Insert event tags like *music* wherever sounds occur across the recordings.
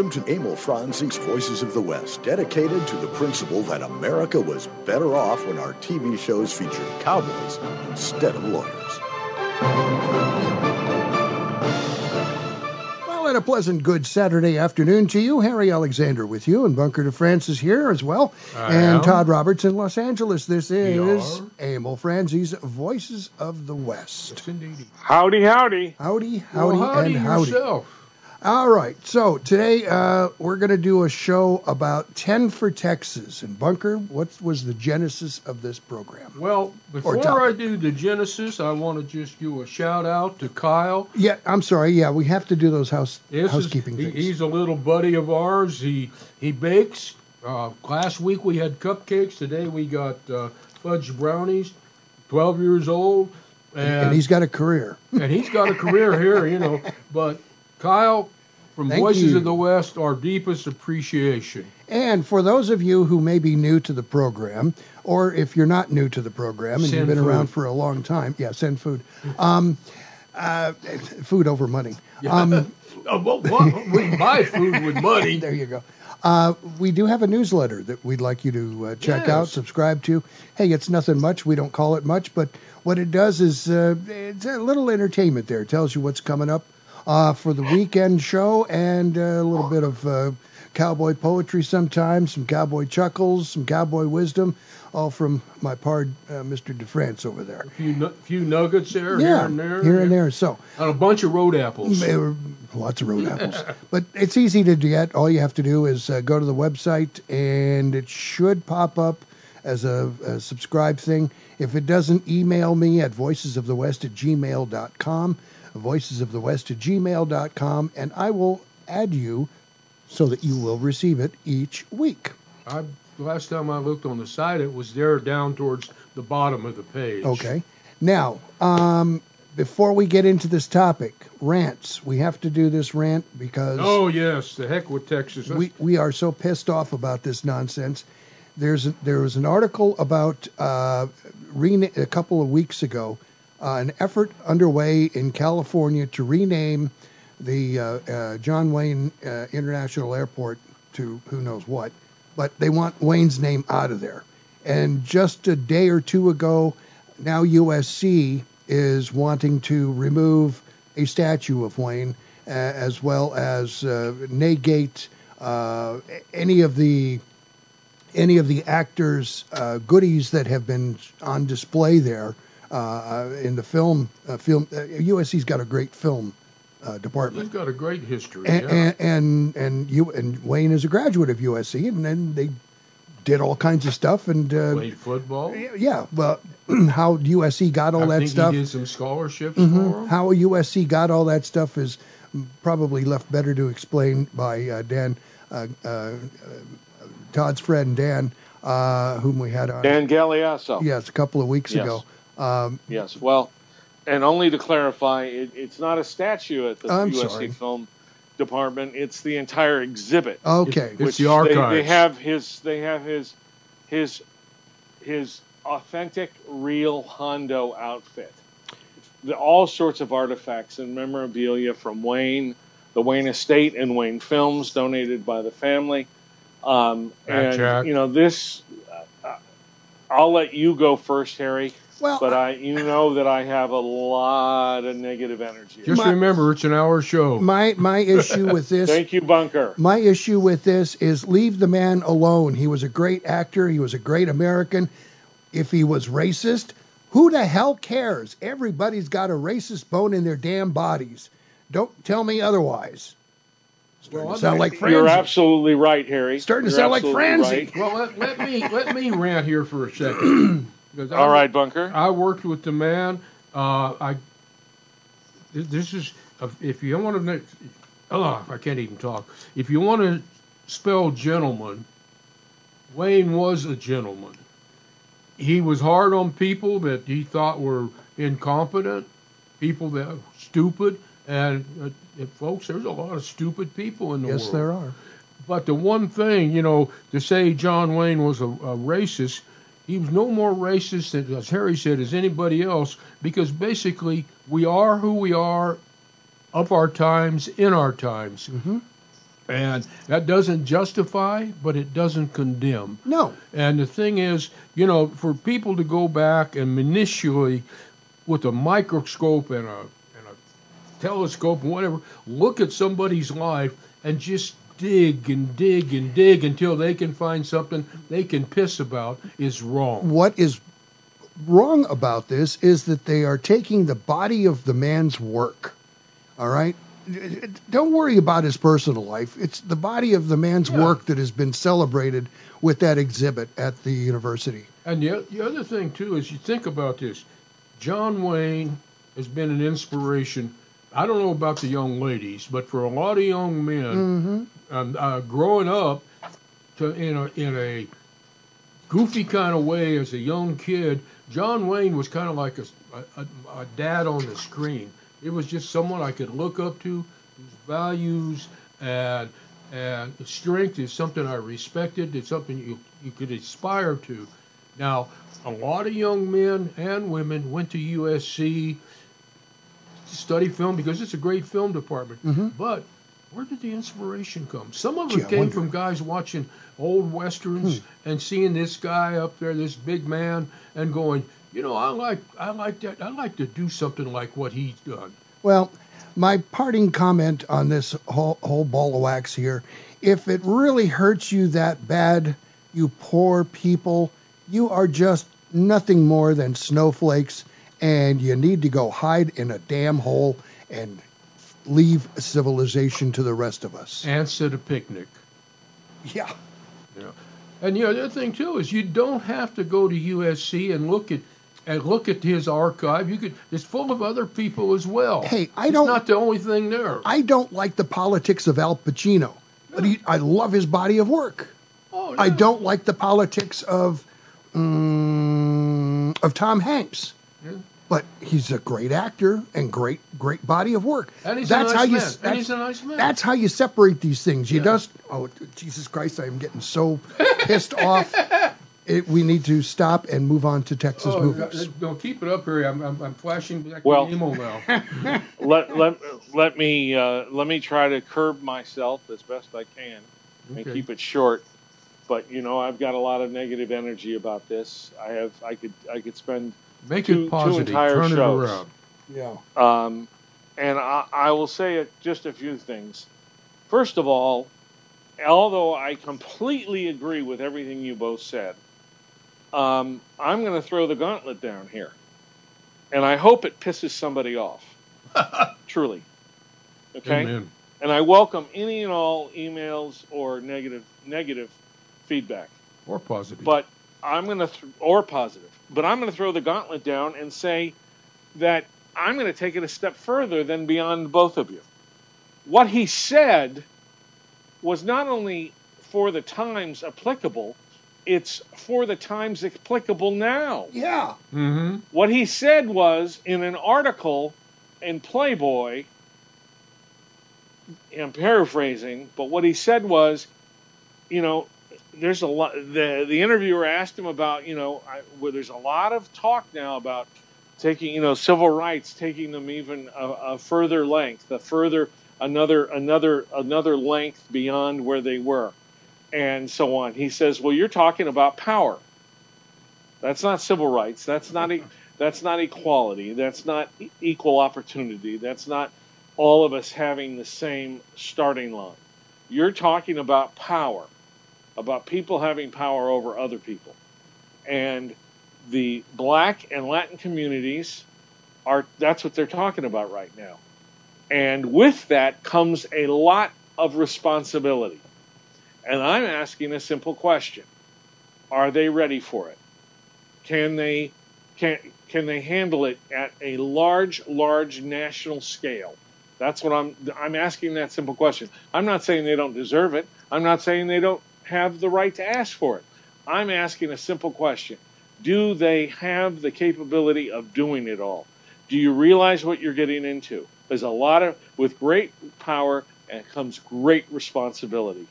Welcome to Emil Franzi's Voices of the West, dedicated to the principle that America was better off when our TV shows featured cowboys instead of lawyers. Well, and a pleasant good Saturday afternoon to you. Harry Alexander with you, and Bunker DeFrancis here as well. I and am. Todd Roberts in Los Angeles. This is are. Emil Franzi's Voices of the West. Yes, indeed. Howdy, howdy. Howdy, howdy, well, howdy and howdy. yourself. All right, so today uh, we're going to do a show about 10 for Texas. And Bunker, what was the genesis of this program? Well, before. I do the Genesis, I want to just give a shout out to Kyle. Yeah, I'm sorry. Yeah, we have to do those house This is- housekeeping he- things. he's a little buddy of ours. He he bakes. Uh, last week we had cupcakes. Today we got uh, fudge brownies. Twelve years old, and, and he's got a career. and he's got a career here, you know. *laughs* But Kyle, from Thank Voices you. of the West, our deepest appreciation. And for those of you who may be new to the program, or if you're not new to the program and you've been food. around for a long time, yeah, send food. Um, uh, food over money. Um, *laughs* Uh, we buy food with money. *laughs* there you go. Uh, we do have a newsletter that we'd like you to uh, check Yes. out, subscribe to. Hey, it's nothing much. We don't call it much, but what it does is uh, it's a little entertainment there. It tells you what's coming up uh, for the weekend show and uh, a little bit of uh, cowboy poetry sometimes, some cowboy chuckles, some cowboy wisdom, all from my pard, uh, Mr. DeFrance over there. A few, nu- few nuggets there, yeah, here and there. Here and there. So, And a bunch of road apples. were lots of road apples. *laughs* But it's easy to get. All you have to do is uh, go to the website, and it should pop up as a, a subscribe thing. If it doesn't, email me at voicesofthewest at gmail.com, voicesofthewest at gmail.com, and I will add you so that you will receive it each week. I, last time I looked on the site, it was there down towards the bottom of the page. Okay. Now, um, before we get into this topic, rants. We have to do this rant because Oh yes, the heck with Texas. we we are so pissed off about this nonsense. There's a, there was an article about uh, a couple of weeks ago, uh, an effort underway in California to rename the uh, uh, John Wayne uh, International Airport to who knows what, but they want Wayne's name out of there. And just a day or two ago, now USC is wanting to remove a statue of Wayne, uh, as well as uh, negate any of the any of the actors' goodies that have been on display there uh, in the film. Uh, film uh, USC's got a great film uh, They've got a great history. and, yeah. and and and you and Wayne is a graduate of USC, and then they did all kinds of stuff and. Uh, Played football. yeah, well, *clears throat* how USC got all I that think stuff, he did some scholarships Mhm. for him. how USC got all that stuff is probably left better to explain by uh, Dan, uh, uh, uh, Todd's friend Dan, uh, whom we had on. Dan Galeasso. Yes, a couple of weeks Yes. ago. Um, Yes. Well, and only to clarify, it, it's not a statue at the I'm USC sorry. Film Department. It's the entire exhibit. okay. It's which the they- archives. They, have his. They have his. His. His authentic, real Hondo outfit. The, all sorts of artifacts and memorabilia from Wayne, the Wayne Estate, and Wayne Films, donated by the family. Um, Back and check. you know this. Uh, I'll let you go first, Harry. Well, But I, you know that I have a lot of negative energy. Just My- remember, it's an hour show. my my issue with this. *laughs* Thank you, Bunker. My issue with this is leave the man alone. He was a great actor. He was a great American. If he was racist, who the hell cares? Everybody's got a racist bone in their damn bodies. Don't tell me otherwise. Starting Well, to sound like Franzi. You're absolutely right, Harry. Starting to You're sound like absolutely Franzi. right. Well, let, let me let me rant here for a second. *clears throat* Because I, All right, Bunker. I worked with the man. Uh, I this is if you want to. Oh, I can't even talk. If you want to spell gentleman, Wayne was a gentleman. He was hard on people that he thought were incompetent, people that were stupid, and uh, folks, there's a lot of stupid people in the yes, world. Yes, there are. But the one thing, you know, to say John Wayne was a, a racist, he was no more racist, as Harry said, as anybody else, because basically we are who we are of our times, in our times. Mhm. And that doesn't justify, but it doesn't condemn. No. And the thing is, you know, for people to go back and minutiaely, with a microscope and a and a telescope and whatever, look at somebody's life and just dig and dig and dig until they can find something they can piss about is wrong. What is wrong about this is that they are taking the body of the man's work. All right? Don't worry about his personal life. It's the body of the man's Yeah. work that has been celebrated with that exhibit at the university. And the, the other thing too is you think about this. John Wayne has been an inspiration. I don't know about the young ladies, but for a lot of young men, um, uh, growing up to in a in a goofy kind of way as a young kid, John Wayne was kind of like a, a, a dad on the screen. It was just someone I could look up to, whose values and and strength is something I respected. It's something you you could aspire to. Now, a lot of young men and women went to USC study film because it's a great film department. Mm-hmm. But where did the inspiration come? Some of it came from guys watching old westerns hmm. and seeing this guy up there, this big man, and going, you know, I like I like that. I like to do something like what he's done. Well, my parting comment on this whole, whole ball of wax here if it really hurts you that bad, you poor people, you are just nothing more than snowflakes, and you need to go hide in a damn hole and leave civilization to the rest of us. Ants at a picnic. Yeah. You know. And the other thing too is you don't have to go to USC and look at and look at his archive. You could it's full of other people as well. Hey, I It's don't- not the only thing there. I don't like the politics of Al Pacino, but he, I love his body of work. oh, I don't like the politics of mm, of Tom Hanks. Yeah. But he's a great actor and great great body of work. And he's that's a nice how you man. s- and he's a nice man. that's how you separate these things. You Yeah. just oh Jesus Christ, I am getting so pissed off. *laughs* It, we need to stop and move on to Texas oh, movies. no, keep it up here. I'm, I'm, I'm flashing back Well- to emo now. *laughs* *laughs* let let let me uh, let me try to curb myself as best I can and keep it short. But you know, I've got a lot of negative energy about this. I have I could I could spend Make two- two it positive. entire Turn shows. it around. Yeah. Um, and I, I will say it, just a few things. First of all, although I completely agree with everything you both said, um, I'm going to throw the gauntlet down here. And I hope it pisses somebody off. *laughs* Truly. Okay? Amen. And I welcome any and all emails or negative negative feedback. Or positive. But I'm going to, th- or positive, but I'm going to throw the gauntlet down and say that I'm going to take it a step further than beyond both of you. What he said was not only for the times applicable, it's for the times applicable now. Yeah. mm-hmm. What he said was in an article in Playboy, I'm paraphrasing, but what he said was, you know, there's a lot. The the interviewer asked him about, you know, I, where there's a lot of talk now about taking, you know, civil rights, taking them even a, a further length, a further another another another length beyond where they were, and so on. He says, well, you're talking about power. That's not civil rights. That's not e- *laughs* that's not equality. That's not e- equal opportunity. That's not all of us having the same starting line. You're talking about power, about people having power over other people. And the black and Latin communities are that's what they're talking about right now. And with that comes a lot of responsibility. And I'm asking a simple question. Are they ready for it? Can they can can they handle it at a large large national scale? That's what I'm I'm asking that simple question. I'm not saying they don't deserve it. I'm not saying they don't have the right to ask for it. I'm asking a simple question. Do they have the capability of doing it all? Do you realize what you're getting into? There's a lot of with great power comes great responsibility.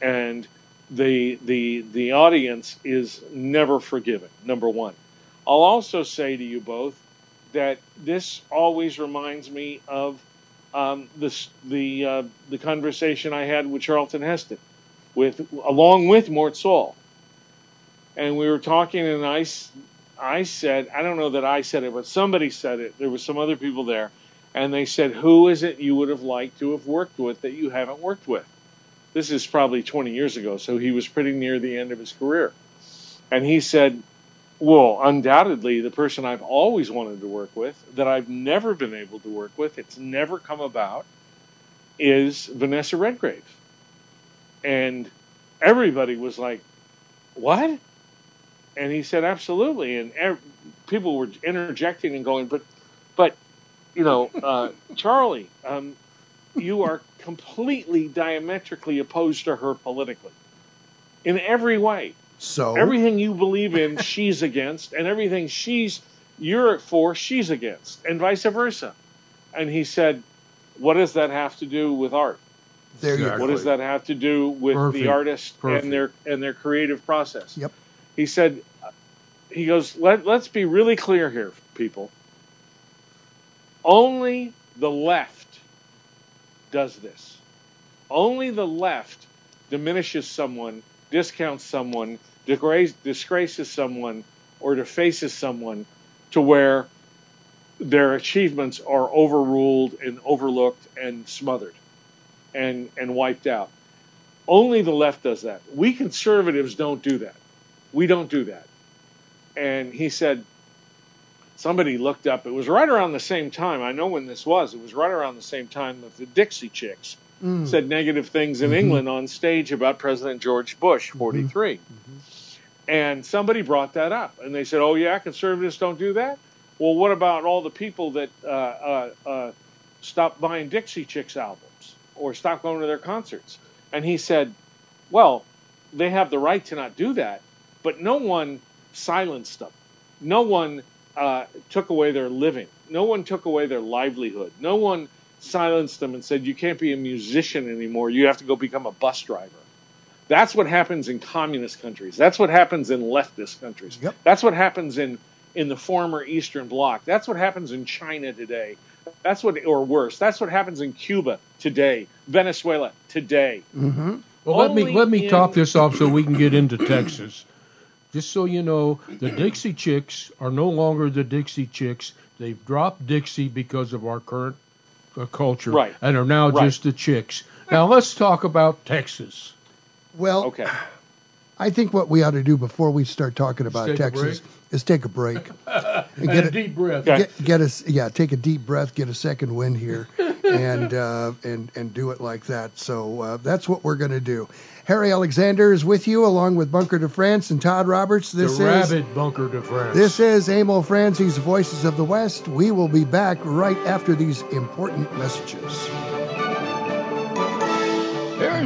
And the the the audience is never forgiven, Number one. I'll also say to you both that this always reminds me of um, this, the uh, the conversation I had with Charlton Heston, with along with Mort Sahl. and we were talking, and I I said I don't know that I said it, but somebody said it. There was some other people there, and they said, "Who is it you would have liked to have worked with that you haven't worked with?" This is probably 20 years ago, so he was pretty near the end of his career, and he said, well, undoubtedly, the person I've always wanted to work with, that I've never been able to work with, it's never come about, is Vanessa Redgrave. And everybody was like, What? And he said, Absolutely. And people were interjecting and going, But, but, you know, uh, *laughs* Charlie, um, you are completely diametrically opposed to her politically in every way. So Everything you believe in, *laughs* she's against, and everything she's you're for, she's against, and vice versa. And he said, "What does that have to do with art? There you Exactly. go. What does that have to do with Perfect. the artist Perfect. and their and their creative process?" Yep. He said, "He goes, Let, let's be really clear here, people. Only the left does this. Only the left diminishes someone, discounts someone, disgrace, disgraces someone, or defaces someone to where their achievements are overruled and overlooked and smothered and, and wiped out. Only the left does that. We conservatives don't do that. We don't do that. And he said, somebody looked up, it was right around the same time. I know when this was. It was right around the same time that the Dixie Chicks Mm. said negative things in Mhm. England on stage about President George Bush, 43. And somebody brought that up, and they said, "Oh yeah, conservatives don't do that." Well, what about all the people that uh, uh, uh, stopped buying Dixie Chicks albums or stopped going to their concerts? And he said, "Well, they have the right to not do that, but no one silenced them. No one uh, took away their living. No one took away their livelihood. No one." silenced them and said, You can't be a musician anymore. You have to go become a bus driver. That's what happens in communist countries. That's what happens in leftist countries. Yep. That's what happens in, in the former Eastern Bloc. That's what happens in China today. That's what, or worse, that's what happens in Cuba today, Venezuela today. hmm Well, let me let me in- top this off so we can get into Texas. Just so you know, the Dixie Chicks are no longer the Dixie Chicks. They've dropped Dixie because of our current uh, culture, Right. and are now Right. just the Chicks. Now let's talk about Texas. Well, Okay. I think what we ought to do before we start talking about Texas is take a break. *laughs* and And get a a, deep breath. Get, get us yeah take a deep breath get a second wind here and uh, and and do it like that so uh, that's what we're going to do harry alexander is with you along with bunker de france and todd roberts this the is rabid bunker de France. this is Emil Franzi's Voices of the West. We will be back right after these important messages.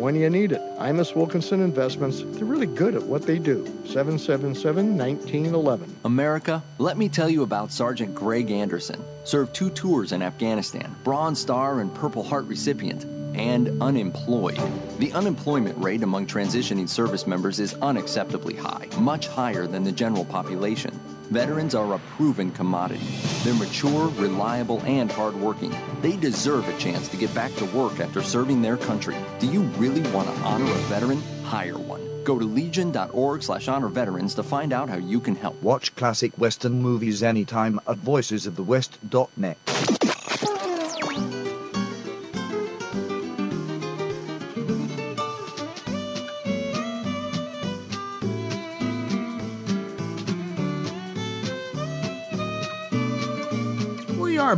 when you need it. Imus Wilkinson Investments, they're really good at what they do. 777 1911. America, let me tell you about Sergeant Greg Anderson. Served two tours in Afghanistan, Bronze Star and Purple Heart recipient, and unemployed. The unemployment rate among transitioning service members is unacceptably high, much higher than the general population. Veterans are a proven commodity. They're mature, reliable, and hardworking. They deserve a chance to get back to work after serving their country. Do you really want to honor a veteran? Hire one. Go to legion.org slash honor veterans to find out how you can help. Watch classic Western movies anytime at voicesofthewest.net.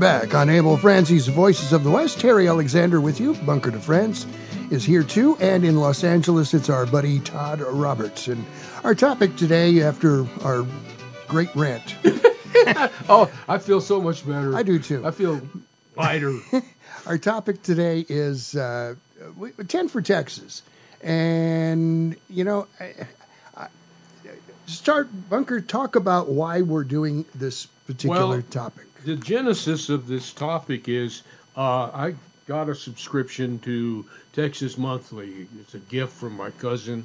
back on Emil Franzi's Voices of the West. Harry Alexander with you. Bunker de France is here too. And in Los Angeles, it's our buddy Todd Roberts. And our topic today, after our great rant, *laughs* oh, I feel so much better. I do too. I feel lighter. *laughs* our topic today is uh, 10 for Texas. And, you know, I, I, start, Bunker, talk about why we're doing this particular Well, topic. The genesis of this topic is uh, I got a subscription to Texas Monthly. It's a gift from my cousin,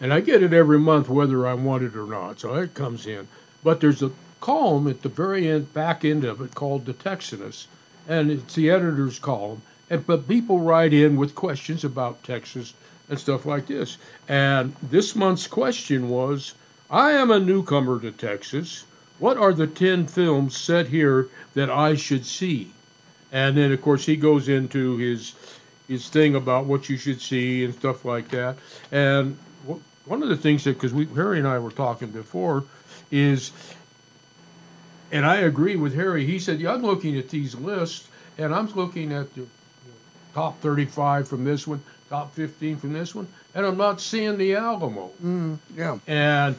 and I get it every month whether I want it or not. So it comes in. But there's a column at the very end, back end of it called the Texanist, and it's the editor's column. And but people write in with questions about Texas and stuff like this. And this month's question was, I am a newcomer to Texas. What are the 10 films set here that I should see? And then, of course, he goes into his his thing about what you should see and stuff like that. And one of the things that, because Harry and I were talking before, is, and I agree with Harry. He said, "Yeah, I'm looking at these lists, and I'm looking at the top 35 from this one, top 15 from this one, and I'm not seeing the Alamo." Mm, yeah. and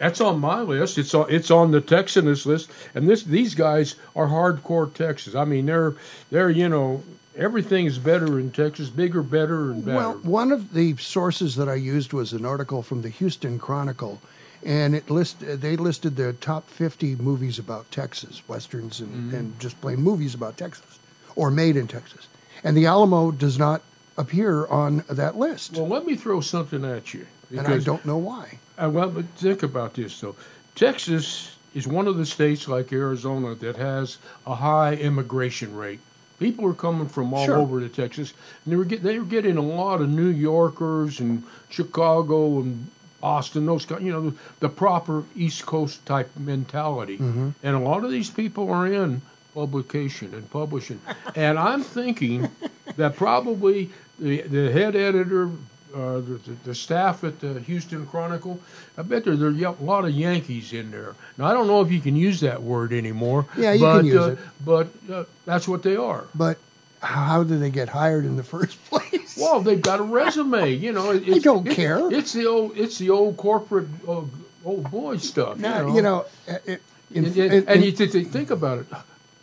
that's on my list. It's on it's on the Texanist list, and this these guys are hardcore Texas. I mean, they're they're you know everything's better in Texas, bigger, better, and better. Well, one of the sources that I used was an article from the Houston Chronicle, and it list they listed the top 50 movies about Texas, westerns, and, Mm-hmm. and just plain movies about Texas, or made in Texas. And the Alamo does not appear on that list, well, let me throw something at you. And I don't know why. Uh, well, but think about this though. Texas is one of the states like Arizona that has a high immigration rate. People are coming from all Sure. over to Texas, and they were get, they were getting a lot of New Yorkers and Chicago and Austin, those kind, you know, the, the proper East Coast type mentality. Mm-hmm. And a lot of these people are in publication and publishing. *laughs* and I'm thinking that probably the, the head editor, uh, the, the, the staff at the Houston Chronicle, I bet there, there are a lot of Yankees in there. Now, I don't know if you can use that word anymore. Yeah, you but, can use uh, it. But uh, that's what they are. But how do they get hired in the first *laughs* place? Well, they've got a resume. You know, it, I it's, don't it- care. It's the old, it's the old corporate, uh, old boy stuff. Now, you you know, know, uh, it, in, and, in- and, and you th- th- think about it.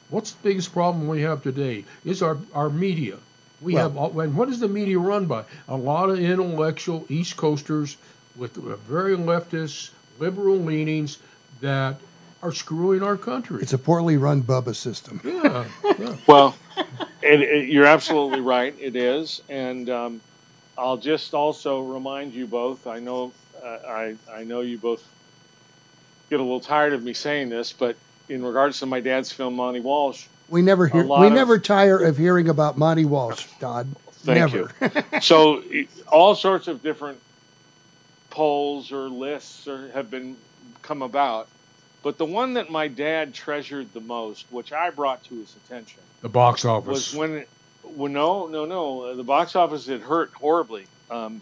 What's the biggest problem we have today? Is our our media. We Well- have, all, and what is the media run by? A lot of intellectual East Coasters with very leftist, liberal leanings that are screwing our country. it's a poorly run Bubba system. yeah, *laughs* yeah. Well, it, it, you're absolutely right. It is, and um, I'll just also remind you both. I know, uh, I I know you both get a little tired of me saying this, but in regards to my dad's film Monty Walsh, We never hear. We of- never tire of hearing about Monty Walsh, Todd. Thank never. you. *laughs* so all sorts of different polls or lists are, have been come about, but the one that my dad treasured the most, which I brought to his attention, The box office. was when, it, when no, no, no, uh, the box office had hurt horribly. Um,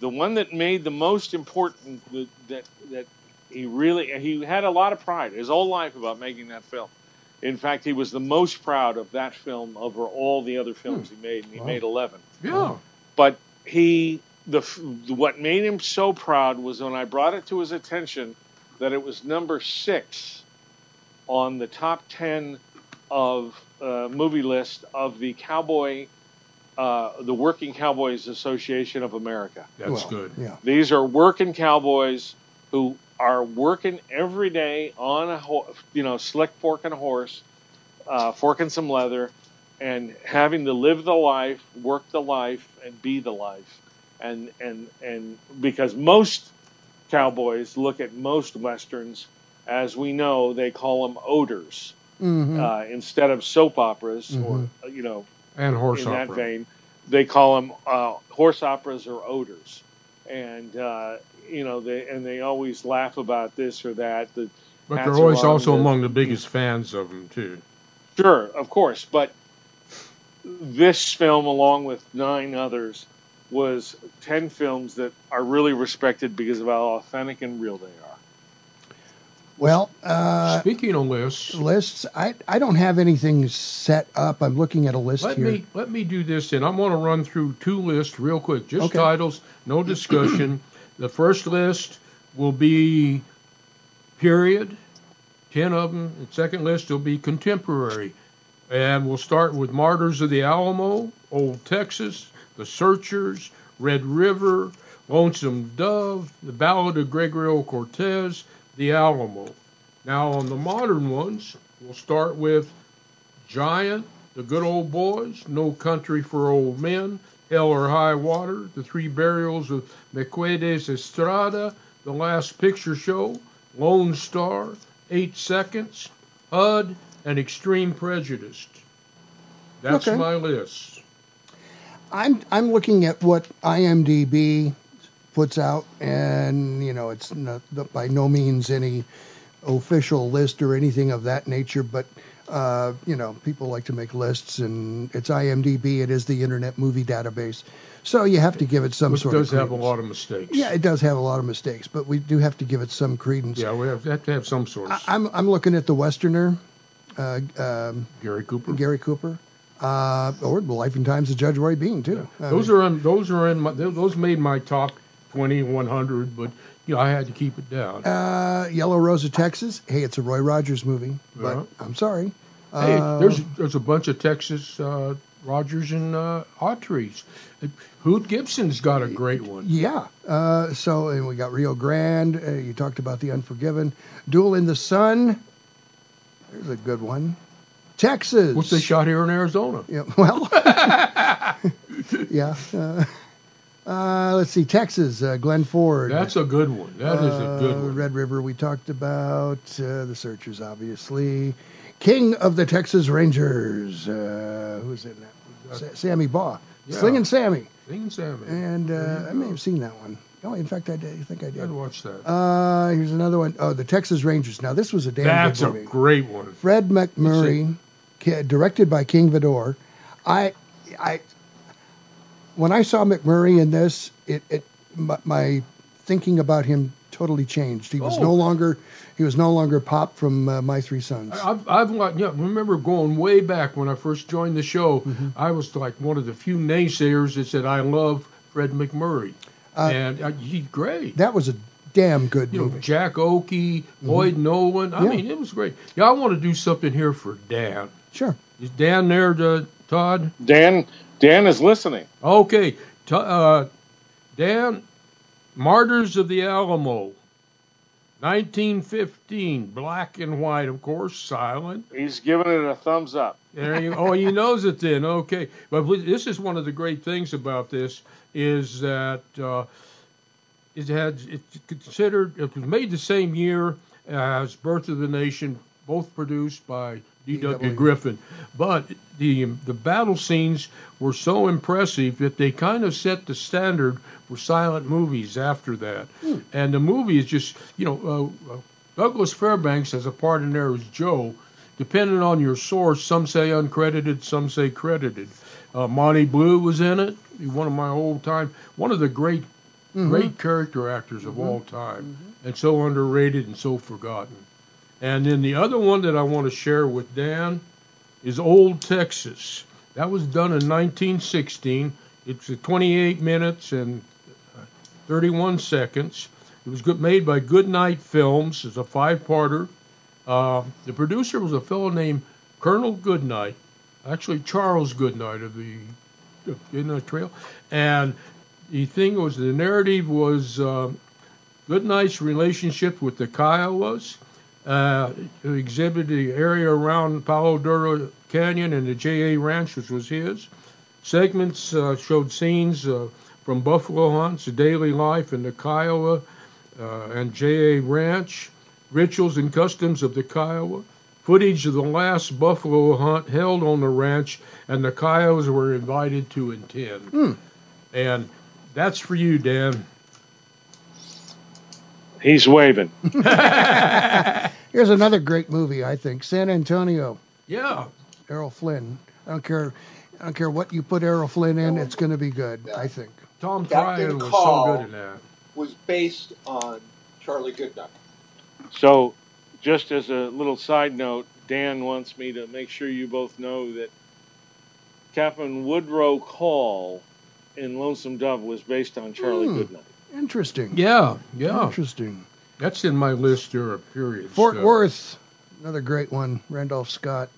the one that made the most important that that, that he really he had a lot of pride his whole life about making that film. In fact, he was the most proud of that film over all the other films he made, and he Wow. made eleven. Yeah. But he the what made him so proud was when I brought it to his attention that it was number six on the top ten of uh, movie list of the cowboy, uh, the Working Cowboys Association of America. That's Well, good. Yeah. These are working cowboys who are working every day on a ho- you know slick forking a horse, uh, forking some leather, and having to live the life, work the life, and be the life, and and and because most cowboys look at most westerns, as we know, they call them oaters hmm uh, instead of soap operas or you know And horse in that opera. vein. They call them uh, horse operas or oaters, and uh, you know they and they always laugh about this or that. The, But they're always also the- among the biggest fans of them too. Sure, of course, but this film, along with nine others, was ten films that are really respected because of how authentic and real they are. Well, uh, Speaking of lists, lists. I I don't have anything set up. I'm looking at a list let here. me let me do this, and I'm going to run through two lists real quick, just Okay. titles, no discussion. *clears throat* the first list will be period, ten of them. The second list will be contemporary, and we'll start with Martyrs of the Alamo, Old Texas, The Searchers, Red River, Lonesome Dove, The Ballad of Gregorio Cortez, The Alamo. Now on the modern ones, we'll start with Giant, The Good Old Boys, No Country for Old Men, Hell or High Water, The Three Burials of Mercedes Estrada, The Last Picture Show, Lone Star, Eight Seconds, HUD, and Extreme Prejudice. That's Okay. my list. I'm I'm looking at what IMDb puts out, and you know it's not, by no means any official list or anything of that nature, but uh, you know people like to make lists, and it's IMDb. It is the Internet Movie Database, so you have to give it some sort. Which sort does of have a lot of mistakes. Yeah, it does have a lot of mistakes, but we do have to give it some credence. Yeah, we have, have to have some sort I, of I'm I'm looking at the Westerner, uh, um, Gary Cooper. Gary Cooper, uh, or The Life and Times of Judge Roy Bean too. I Those mean- are in those are in my those made my top 20, 100, but you know I had to keep it down. Uh, Yellow Rose of Texas. Hey, it's a Roy Rogers movie, but Yeah. I'm sorry. Hey, Uh, there's there's a bunch of Texas uh, Rogers and uh, Autry's. Hoot Gibson's got a great one. yeah. Uh, so and we got Rio Grande. Uh, you talked about the Unforgiven. Duel in the Sun. There's a good one. Texas. Which they shot here in Arizona. Yeah. *laughs* Well. *laughs* yeah. Uh, uh, let's see. Texas. Uh, Glenn Ford. That's a good one. That is a good Uh, one. Red River, we talked about. Uh, the Searchers, obviously. King of the Texas Rangers. Uh, who's in that? Sa- Sammy Baugh. Yeah. Slinging Sammy. Sing Sammy. And uh, I may have seen that one. Oh, in fact, I did. I think I did. I'd watch that. Uh, here's another one. Oh, the Texas Rangers. Now, this was a damn That's good a great one. Fred MacMurray, directed by King Vidor. I, I, when I saw MacMurray in this, it, it my, my thinking about him totally changed. He was Oh. no longer, he was no longer Pop from uh, My Three Sons. I've, I've yeah, remember going way back when I first joined the show. Mm-hmm. I was like one of the few naysayers that said I love Fred MacMurray, Uh, and uh, he's great. that was a damn good you know, movie. Jack Oakie, Lloyd Nolan. I Yeah. mean, it was great. Yeah, I want to do something here for Dan. Sure. Is Dan there, to, Todd? Dan Dan is listening. Okay, T- uh, Dan, Martyrs of the Alamo, 1915, black and white, of course, silent. He's giving it a thumbs up. There you, oh, he knows it then. Okay, but this is one of the great things about this is that uh, it had it's considered it was made the same year as Birth of the Nation, both produced by D.W. Griffith. But the the battle scenes were so impressive that they kind of set the standard for silent movies after that. And the movie is just you know uh, uh, Douglas Fairbanks has a part in there as Joe. Depending on your source, some say uncredited, some say credited. Uh, Monte Blue was in it. One of my old time, one of the great great character actors of all time, and so underrated and so forgotten. And then the other one that I want to share with Dan is Old Texas. That was done in 1916. It's 28 minutes and uh, 31 seconds. It was made by Goodnight Films. It's a five-parter. Uh, the producer was a fellow named Colonel Goodnight, actually Charles Goodnight of the Goodnight Trail. And the thing was, the narrative was uh, Goodnight's relationship with the Kiowas, uh, who exhibited the area around Palo Duro Canyon and the J.A. Ranch, which was his. Segments uh, showed scenes uh, from buffalo hunts, daily life in the Kiowa uh, and J.A. Ranch, rituals and customs of the Kiowa, footage of the last buffalo hunt held on the ranch, and the Kiowas were invited to attend. And that's for you, Dan. He's waving. *laughs* Here's another great movie, I think. San Antonio. Yeah. Errol Flynn. I don't care. I don't care what you put Errol Flynn in. It's going to be good. I think. Tom Captain Tryon was so good in that. Was based on Charlie Goodnight. So, just as a little side note, Dan wants me to make sure you both know that Captain Woodrow Call in Lonesome Dove was based on Charlie Hmm. Goodnight. Interesting. Yeah, yeah. Interesting. That's in my list there, of periods. Fort Uh, Worth. Another great one. Randolph Scott.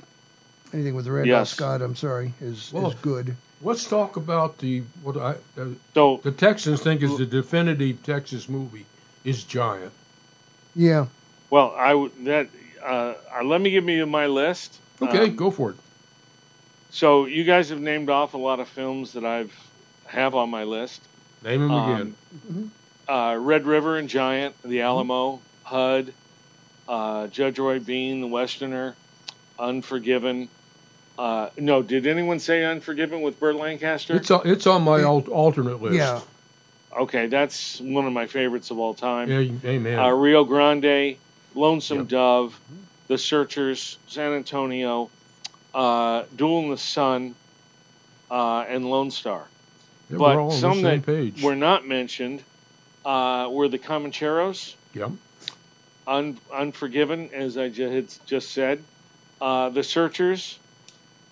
Anything with Randolph Yes. Scott, I'm sorry, is, Well, is good. Let's talk about the what I uh, so the Texans think is the definitive Texas movie is Giant. Yeah. Well, I would that. Uh, uh, let me give you my list. Okay, Um, go for it. So you guys have named off a lot of films that I've have on my list. Name them Um, again. Uh, Red River and Giant, The Alamo, HUD, uh, Judge Roy Bean, The Westerner, Unforgiven. Uh, no, did anyone say Unforgiven with Burt Lancaster? It's on, it's on my al- alternate list. Yeah. Okay, that's one of my favorites of all time. Yeah, amen. Uh, Rio Grande, Lonesome Dove, The Searchers, San Antonio, uh, Duel in the Sun, uh, and Lone Star. Yeah, we're but all on the some same that page. were not mentioned uh, were the Comancheros, Yep. Un- Unforgiven, as I had just said, uh, The Searchers,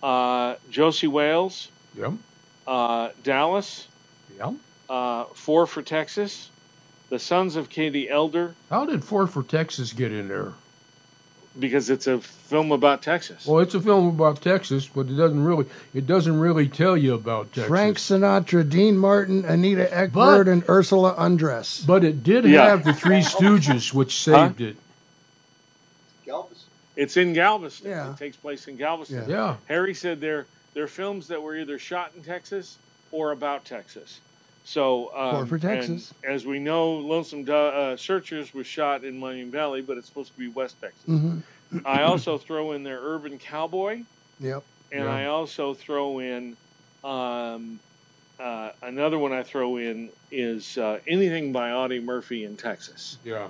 uh, Josie Wales, Yep. uh, Dallas, Yep. uh, Four for Texas, The Sons of Katie Elder, How did Four for Texas get in there? Because it's a film about Texas. Well, it's a film about Texas, but it doesn't really it doesn't really tell you about Texas. Frank Sinatra, Dean Martin, Anita Ekberg, and Ursula Andress. But it did Yeah. have the Three *laughs* Stooges, which saved it. Galveston. It's in Galveston. Yeah. It takes place in Galveston. Yeah. Yeah. Harry said they're they're films that were either shot in Texas or about Texas. So um, Or for Texas. as we know, Lonesome Do- uh, Searchers was shot in Miami Valley, but it's supposed to be West Texas. hmm I also throw in there Urban Cowboy, Yep. and Yeah. I also throw in um, uh, another one. I throw in is uh, anything by Audie Murphy in Texas. Yeah.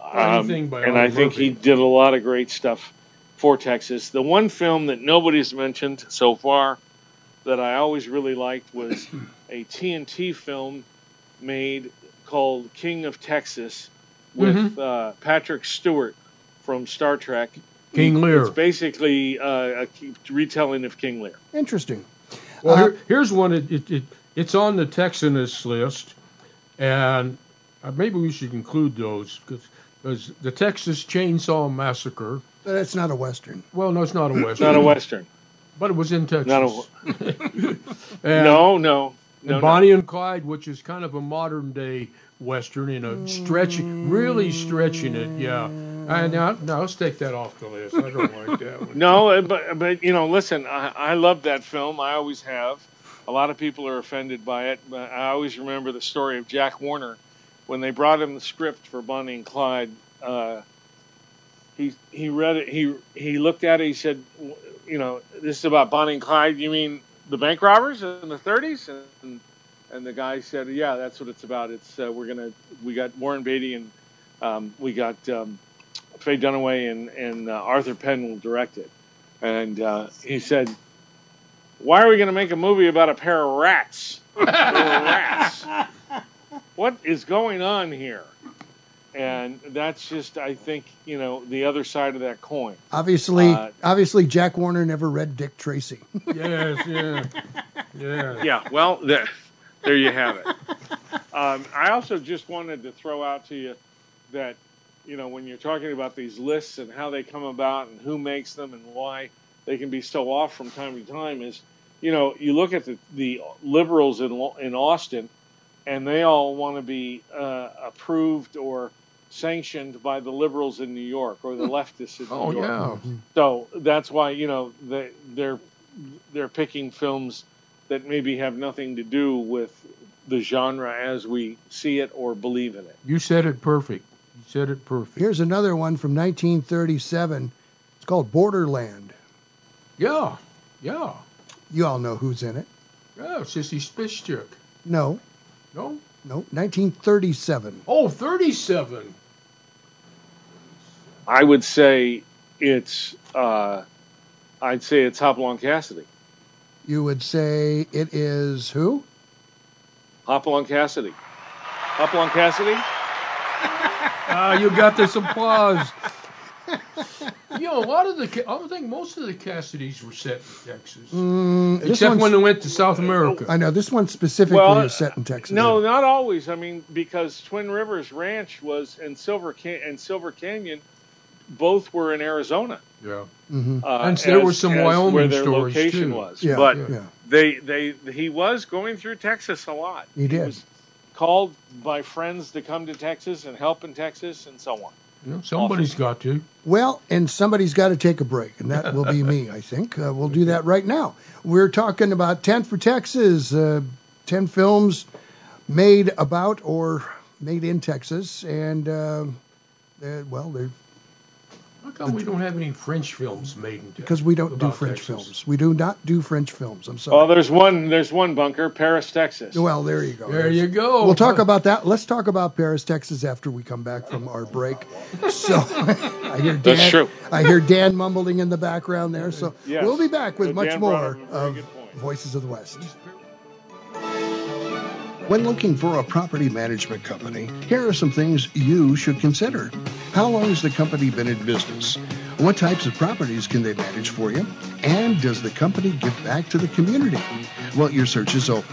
Um, Anything by and Audie I think Murphy. he did a lot of great stuff for Texas. The one film that nobody's mentioned so far that I always really liked was *clears throat* a TNT film made called King of Texas with Mhm. uh, Patrick Stewart from Star Trek. King Lear. It's basically uh, a retelling of King Lear. Interesting. Well, Uh, here, here's one. It, it, it it's on the Texanist list, and uh, maybe we should include those because the Texas Chainsaw Massacre. But it's not a Western. Well, no, it's not a *clears throat* western. It's not a Western. But it was in Texas. A, And- *laughs* *laughs* no, no. and No, no. Bonnie and Clyde, which is kind of a modern day western, in a stretching, really stretching it. Yeah. And now, now let's take that off the list. I don't like that one. No, uh, but but you know, listen, I, I love that film. I always have. A lot of people are offended by it, but I always remember the story of Jack Warner when they brought him the script for Bonnie and Clyde. Uh, he he read it. He he looked at it. He said, "W- you know, this is about Bonnie and Clyde. You mean the bank robbers in the 30s? And and the guy said, yeah, that's what it's about. It's uh, we're gonna we got Warren Beatty and um, we got um, Faye Dunaway and and uh, Arthur Penn will direct it. And uh, he said, "Why are we going to make a movie about a pair of rats?" Rats. *laughs* what is going on here? And that's just, I think, you know, the other side of that coin. Obviously, Uh, obviously, Jack Warner never read Dick Tracy. *laughs* Yes, yeah, yeah. Yeah, well, there, there you have it. Um, I also just wanted to throw out to you that, you know, when you're talking about these lists and how they come about and who makes them and why they can be so off from time to time, is, you know, you look at the, the liberals in in Austin, and they all want to be uh, approved or sanctioned by the liberals in New York or the hmm. leftists in New Oh York. yeah. Hmm. So that's why you know they they're they're picking films that maybe have nothing to do with the genre as we see it or believe in it. You said it perfect. You said it perfect. Here's another one from 1937. It's called Borderland. Yeah, yeah, You all know who's in it. yeah. Sissy Spacek. No, No. No, 1937. Oh, 37. I would say it's uh, I'd say it's Hopalong Cassidy. You would say it is who? Hopalong Cassidy. Hopalong Cassidy. *laughs* Ah, you got this applause. *laughs* you know, a lot of the, Ca- I think most of the Cassidys were set in Texas, Mm, this except when they went to South America. I know this one specifically Well, is set in Texas. No, not always. I mean, because Twin Rivers Ranch was and Silver Can- and Silver Canyon, both were in Arizona. Yeah. hmm Uh, And there were some Wyoming where their stories, location too. was. Yeah, but yeah. they they he was going through Texas a lot. He did. was called by friends to come to Texas and help in Texas and so on. You know, somebody's got to. Well, and somebody's got to take a break, and that will be me, I think. Uh, we'll do that right now. We're talking about 10 for Texas, uh, 10 films made about or made in Texas, and, uh, uh, well, they're How come we don't have any French films made in Texas? because we don't do French Texas? films. We do not do French films. I'm sorry. Oh, there's one. There's one bunker, Paris, Texas. well, there you go. There you go. We'll talk about that. Let's talk about Paris, Texas after we come back from our break. So *laughs* I hear Dan, That's true. I hear Dan mumbling in the background there. So Yes. we'll be back with So much Dan more up a very of. Voices of the West. When looking for a property management company, here are some things you should consider. How long has the company been in business? What types of properties can they manage for you? And does the company give back to the community? Well, your search is over.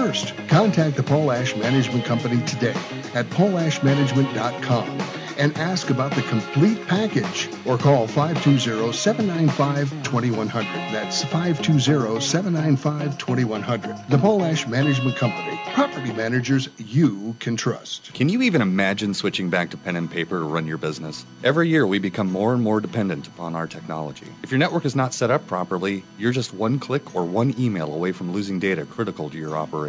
Contact the Pole Ash Management Company today at poleashmanagement.com and ask about the complete package or call 520-795-2100. That's 520-795-2100. The Pole Ash Management Company. Property managers you can trust. Can you even imagine switching back to pen and paper to run your business? Every year, we become more and more dependent upon our technology. If your network is not set up properly, you're just one click or one email away from losing data critical to your operation.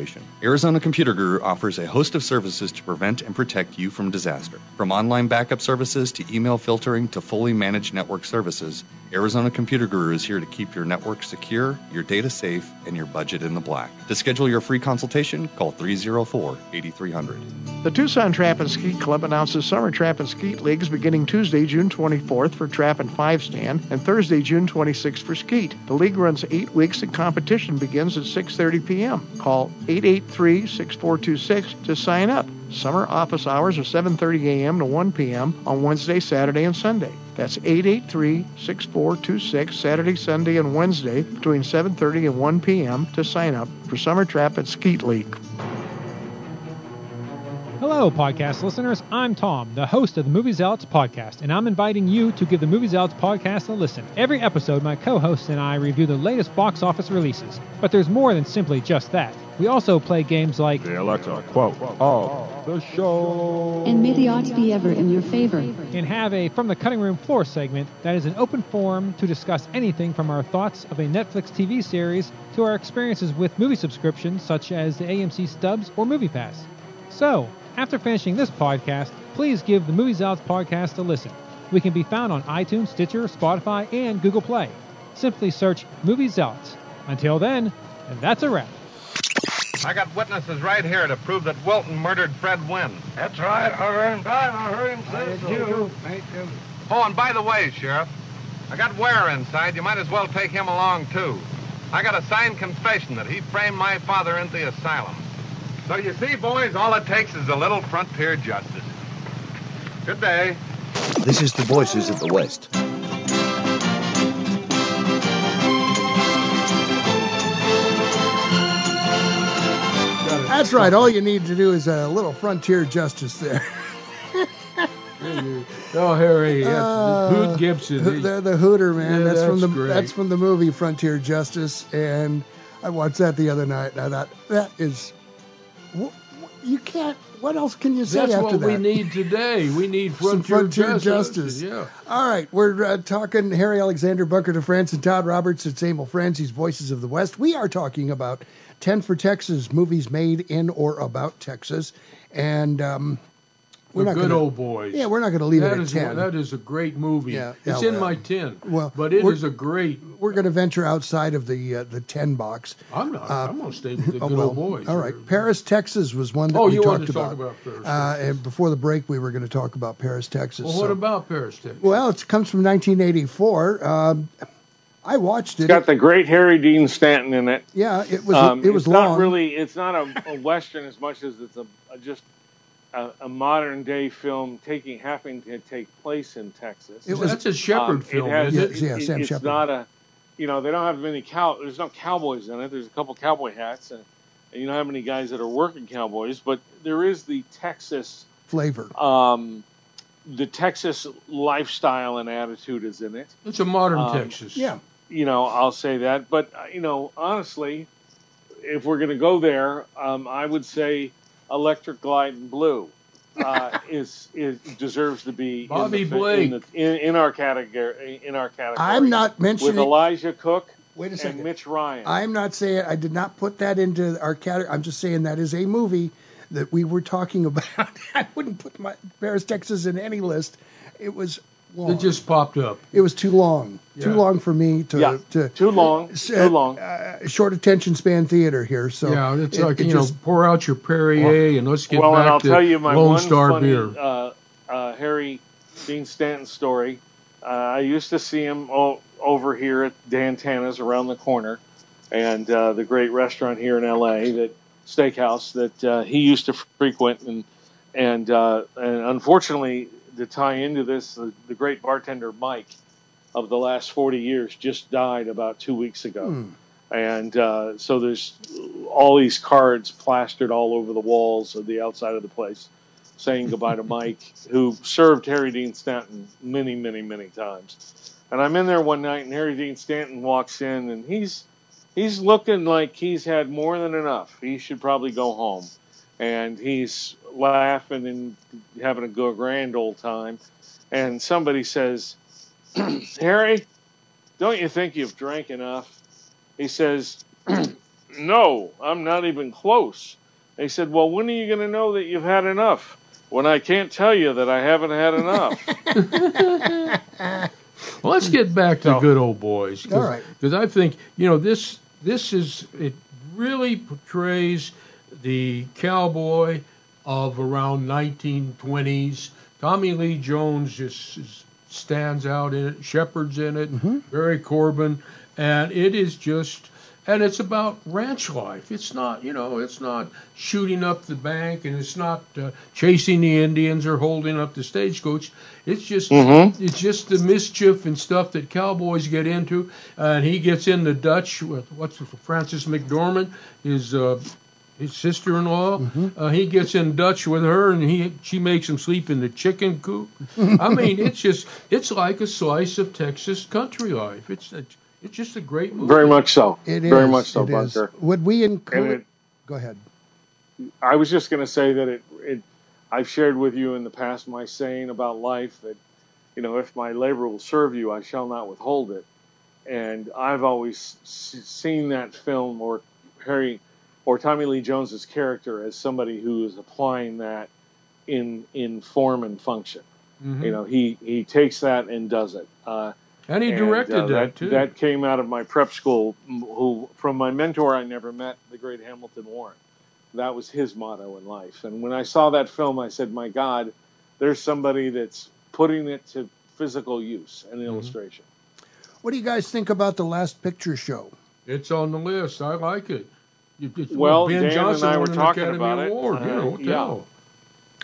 Arizona Computer Guru offers a host of services to prevent and protect you from disaster. From online backup services to email filtering to fully managed network services, Arizona Computer Guru is here to keep your network secure, your data safe, and your budget in the black. To schedule your free consultation, call 304 8300. The Tucson Trap and Skeet Club announces summer trap and skeet leagues beginning Tuesday, June 24th for trap and five stand and Thursday, June 26th for skeet. The league runs eight weeks and competition begins at 6.30 p.m. Call 883-6426 to sign up. Summer office hours are 7.30 a.m. to 1 p.m. on Wednesday, Saturday, and Sunday. That's 883-6426 Saturday, Sunday, and Wednesday between 7.30 and 1 p.m. to sign up for Summer Trap at Skeet League. Hello, podcast listeners. I'm Tom, the host of the Movie Zealots podcast, and I'm inviting you to give the Movie Zealots podcast a listen. Every episode, my co hosts and I review the latest box office releases. But there's more than simply just that. We also play games like The Alexa uh, quote of the show. And may the odds be ever in your favor. and have a From the Cutting Room Floor segment that is an open forum to discuss anything from our thoughts of a Netflix TV series to our experiences with movie subscriptions such as the AMC Stubs or MoviePass. So, After finishing this podcast, please give the Movie Zealots podcast a listen. We can be found on iTunes, Stitcher, Spotify, and Google Play. Simply search Movie Zealots. Until then, and that's a wrap. I got witnesses right here to prove that Wilton murdered Fred Wynn. That's right. I heard him. I heard him say so. You. Oh, and by the way, Sheriff, I got Ware inside. You might as well take him along, too. I got a signed confession that he framed my father into the asylum. So you see, boys, all it takes is a little frontier justice. Good day. This is the Voices of the West. That's right. All you need to do is a little frontier justice there. *laughs* Oh, Harry, that's Uh, Hoot Gibson. Ho- The, the Hooter man. Yeah, that's, from the great. that's from the movie Frontier Justice, and I watched that the other night. And I thought that is, wh- wh- you can't. What else can you say after that? That's after what that? we need today. We need frontier, frontier justice. justice. Yeah. All right, we're uh, talking Harry Alexander, Bunker de France, and Todd Roberts. It's Emil Franzi's Voices of the West. We are talking about 10 for Texas, movies made in or about Texas. And um, we're The not good gonna, old boys. Yeah, we're not going to leave That it at is 10. that is a great movie. Yeah, it's yeah, in well, my ten. well, but it we're- a great. We're going to venture outside of the uh, the 10 box. I'm not. Uh, I'm going to stay with the oh, good well, old boys. All right. Paris, Texas was one that Oh, we you talked wanted to talk about. about Paris, Uh, and before the break, we were going to talk about Paris, Texas. Well, what so- about Paris, Texas? Well, it comes from 1984. Um, I watched it. It's got the great Harry Dean Stanton in it. yeah, it was Um, it was it's long. not really. It's not a, a western as much as it's a, a just a, a modern day film taking having to take place in Texas. It was- That's a Shepard Um, film, It has, isn't it? Yeah, it- Sam it's Shepard. not a. You know, they don't have many cow. There's no cowboys in it. There's a couple cowboy hats, and, and you don't have many guys that are working cowboys. But there is the Texas flavor. um, the Texas lifestyle and attitude is in it. It's a modern Um, Texas. Yeah. You know, I'll say that. But, uh, you know, honestly, if we're going to go there, um, I would say Electra Glide in Blue uh, *laughs* is is deserves to be Bobby in, the, Blake. in, the, in, in our category. In our category, I'm not mentioning- with Elisha Cook. Wait a second. And Mitch Ryan. I'm not saying I did not put that into our category. I'm just saying that is a movie that we were talking *laughs* about. I wouldn't put my Paris, Texas in any list. It was long. It just popped up. It was too long. Too long for me to Yeah, to too long. s- Too long. Uh, short attention span theater here. So yeah, it's it- like it you just- know, pour out your Perrier and let's get well, back and I'll to tell you my Lone one Star funny beer. uh, uh, Harry Dean Stanton story. Uh, I used to see him o- over here at Dan Tana's around the corner, and uh, the great restaurant here in L.A. that steakhouse that uh, he used to frequent, and and uh, and unfortunately to tie into this, the, the great bartender Mike of the last 40 years just died about two weeks ago Hmm. and uh, so there's all these cards plastered all over the walls of the outside of the place saying goodbye to Mike, *laughs* who served Harry Dean Stanton many, many, many times. And I'm in there one night, and Harry Dean Stanton walks in, and he's he's looking like he's had more than enough. He should probably go home, and he's laughing and having a good grand old time. And somebody says, *clears throat* "Harry, don't you think you've drank enough?" He says, *clears throat* No, I'm not even close. They said, Well, when are you going to know that you've had enough? When I can't tell you that I haven't had enough. *laughs* Well, let's get back to good old boys. Cause, All right. Because I think you know this. This is it. Really portrays the cowboy of around 1920s. Tommy Lee Jones just stands out in it. Shepard's in it. Mm-hmm. Barry Corbin, and it is just. And it's about ranch life. It's not, you know, it's not shooting up the bank, and it's not uh, chasing the Indians or holding up the stagecoach. It's just, Mhm. it's just the mischief and stuff that cowboys get into. and he gets in the Dutch with what's Frances McDormand, his uh, his sister-in-law. Uh, he gets in Dutch with her, and he she makes him sleep in the chicken coop. I *laughs* mean, it's just it's like a slice of Texas country life. It's a, it's just a great movie. Very much so. It Very is, much so, it is. Bunker. Would we And include? it, Go ahead. I was just going to say that it, it, I've shared with you in the past my saying about life that, you know, if my labor will serve you, I shall not withhold it. And I've always s- seen that film or Harry or Tommy Lee Jones's character as somebody who is applying that in in form and function. Mhm. You know, he he takes that and does it. Uh, And he directed that, too. That came out of my prep school, who from my mentor I never met, the great Hamilton Warren. That was his motto in life. And when I saw that film, I said, "My God, there's somebody that's putting it to physical use and Mm-hmm. illustration." What do you guys think about the last picture show? It's on the list. I like it. You- it's- Well, Ben Dan Johnson and I were talking Academy about it. Award. you Uh, know, what the yeah. hell?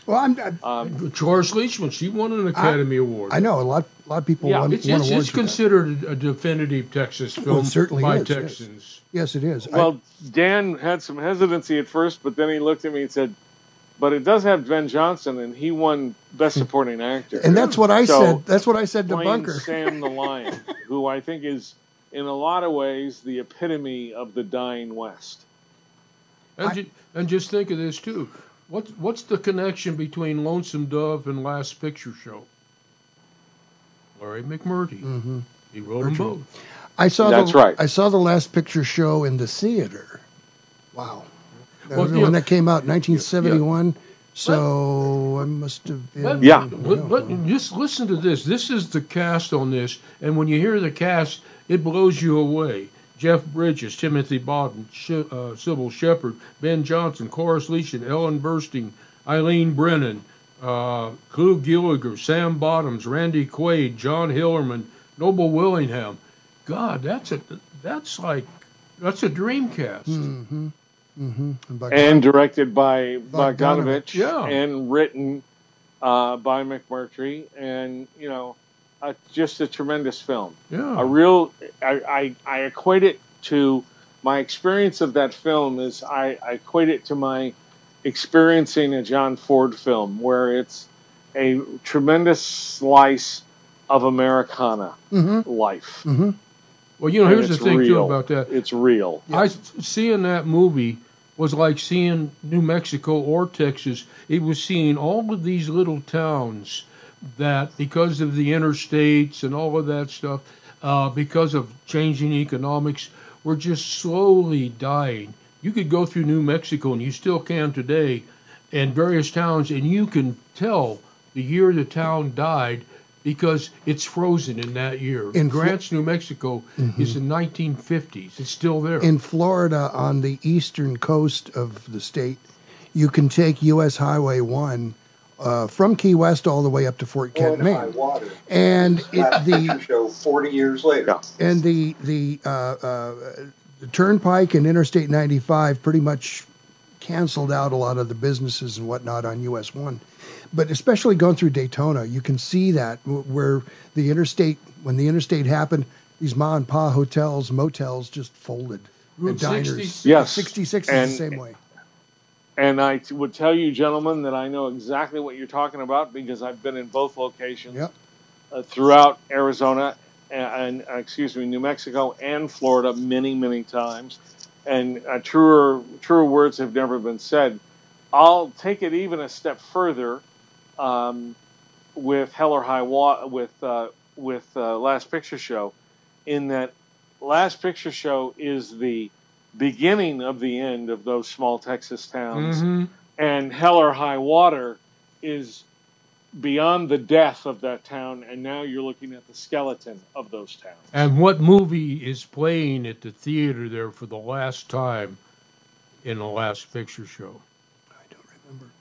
Well, I'm, I'm Um, Cloris Leachman, she won an Academy Award. I know a lot. A lot of people Yeah, won, it's, won it's, awards it's for that. considered a definitive Texas film Well, it certainly by is, yes. Texans. Yes, it is. I- Well, Dan had some hesitancy at first, but then he looked at me and said, "But it does have Ben Johnson, and he won Best Supporting Actor." and that's what I So, said. That's what I said to Bunker. Sam the *laughs* Lion, who I think is, in a lot of ways, the epitome of the dying West. And, ju- and just think of this too. What's what's the connection between Lonesome Dove and Last Picture Show? Larry McMurtry. Mhm. He wrote them both. I saw That's the, right. I saw the last picture show in the theater. Wow. That Well, was yeah. when that came out, in 1971. So I must have been. But, Yeah. But, but just listen to this. This is the cast on this, and when you hear the cast, it blows you away. Jeff Bridges, Timothy Bodden, Sh- uh, Cybill Shepherd, Ben Johnson, Cloris Leachman, Ellen Burstyn, Eileen Brennan, uh, Clu Gulager, Sam Bottoms, Randy Quaid, John Hillerman, Noble Willingham. God, that's a that's like that's a dream cast. Mm-hmm. Mm-hmm. and directed by Bogdanovich, Bogdanovich, yeah. and written uh, by McMurtry, and you know, uh, just a tremendous film. Yeah. A real, I, I, I equate it to my experience of that film is I, I equate it to my experiencing a John Ford film, where it's a tremendous slice of Americana Mm-hmm. life. Mm-hmm. Well, you know, And here's the thing too about that. It's real. I seeing that movie was like seeing New Mexico or Texas. It was seeing all of these little towns that, because of the interstates and all of that stuff, uh, because of changing economics, were just slowly dying. You could go through New Mexico, and you still can today, and various towns, and you can tell the year the town died because it's frozen in that year. In Grants, New Mexico, is the 1950s. It's still there. In Florida, on the eastern coast of the state, you can take U.S. Highway 1 uh, from Key West all the way up to Fort Kent, Going high Maine. water. And it, the show 40 years later. and the the, uh, uh, the Turnpike and Interstate 95 pretty much canceled out a lot of the businesses and whatnot on US 1. But especially going through Daytona, you can see that where the interstate, when the interstate happened, these ma and pa hotels, motels just folded. Route and diners. 66. Yes. 66 And- is the same way. And I t- would tell you, gentlemen, that I know exactly what you're talking about because I've been in both locations Yep. uh, throughout Arizona and, and uh, excuse me, New Mexico and Florida many, many times. And uh, truer, truer words have never been said. I'll take it even a step further um, with Hell or High Water, with uh, with uh, Last Picture Show, in that Last Picture Show is the beginning of the end of those small Texas towns, Mhm. and Hell or High Water is beyond the death of that town, and now you're looking at the skeleton of those towns. And what movie is playing at the theater there for the last time in the last picture show? I don't remember.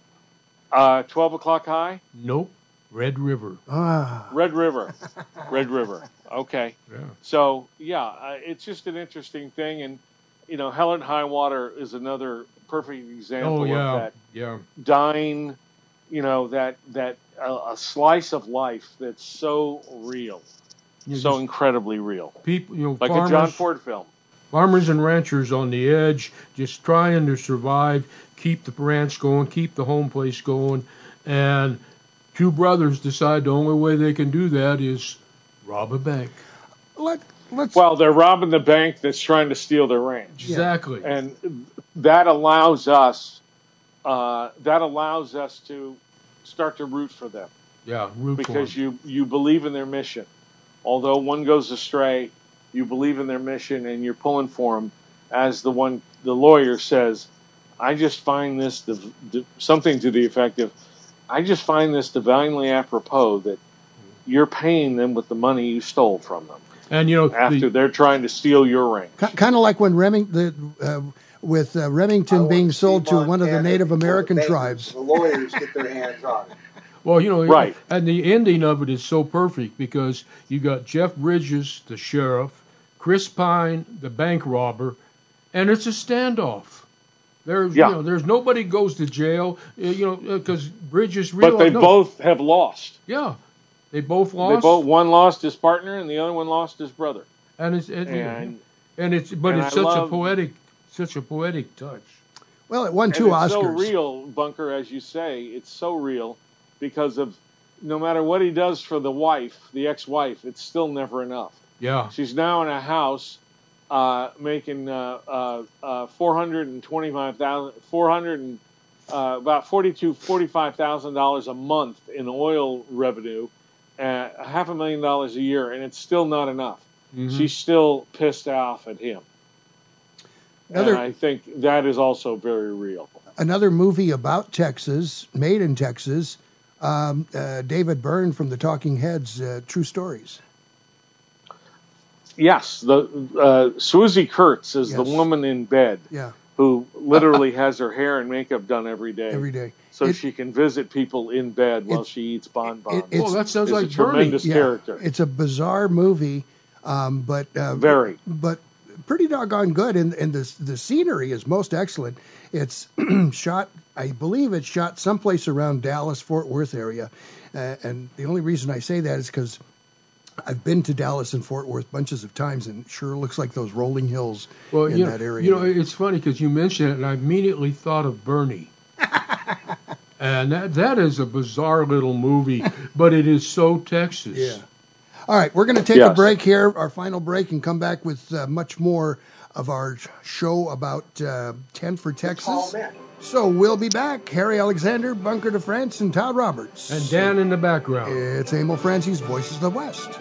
Uh, Twelve o'clock high, Nope. Red River. Ah. Red River, *laughs* Red River. Okay. Yeah. So yeah, uh, it's just an interesting thing, and you know, Hell or High Water is another perfect example Oh yeah. of that Yeah. dying, you know, that that uh, a slice of life that's so real, You so just- incredibly real, People, you know, like farmers, a John Ford film. farmers and ranchers on the edge, just trying to survive, keep the ranch going, keep the home place going, and two brothers decide the only way they can do that is rob a bank. Let, let's Well, they're robbing the bank that's trying to steal their ranch. Exactly. and that allows us uh, that allows us to start to root for them Yeah, root for because 'em. you you believe in their mission. Although one goes astray, you believe in their mission and you're pulling for them. As the one the lawyer says, I just find this the, the, something to the effect of I just find this divinely apropos that you're paying them with the money you stole from them And you know, after the, they're trying to steal your ring. kind of like when Reming, the, uh, with uh, Remington being sold to one of the Native American tribes. The lawyers get their hands on it. *laughs* well, you know, Right. And the ending of it is so perfect because you got Jeff Bridges, the sheriff, Chris Pine, the bank robber, and it's a standoff. There's, Yeah. you know, there's nobody goes to jail, uh, you know, because Bridges But they no, both have lost. yeah, they both lost. They both one lost his partner and the other one lost his brother. and it's it, And and it's but and it's I such love- a poetic, such a poetic touch. Well, it won and two it's so real, Bunker, as you say. It's so real because of no matter what he does for the wife, the ex-wife, it's still never enough. Yeah, She's now in a house uh, making uh, uh, uh, four hundred and twenty-five thousand, four hundred and uh, about forty-two, forty-five thousand dollars a month in oil revenue, uh, half a million dollars a year, and it's still not enough. Mhm. She's still pissed off at him, Another- and I think that is also very real. Another movie about Texas, made in Texas. Um, uh, David Byrne from the Talking Heads, uh, True Stories. Yes, the uh, Swoosie Kurtz is the woman in bed Yeah, who literally has her hair and makeup done every day, every day. so It- she can visit people in bed while she eats bonbons. it- it's- oh, that sounds Is like a tremendous Yeah, character. It's a bizarre movie, um, but uh, Very. but pretty doggone good. And and the the scenery is most excellent. It's *clears throat* shot, I believe, it's shot someplace around Dallas Fort Worth area, uh, and the only reason I say that is because. I've been to Dallas and Fort Worth bunches of times, and it sure looks like those rolling hills Well, in you know, that area. you know, it's funny because you mentioned it, and I immediately thought of Bernie. *laughs* and that that is a bizarre little movie, but it is so Texas. Yeah. All right, we're going to take a break here, our final break, and come back with uh, much more of our show about uh, 10 for Texas. So we'll be back. Harry Alexander, Bunker de France, and Todd Roberts. And Dan in the background. It's Emil Franzi's, Voices of the West.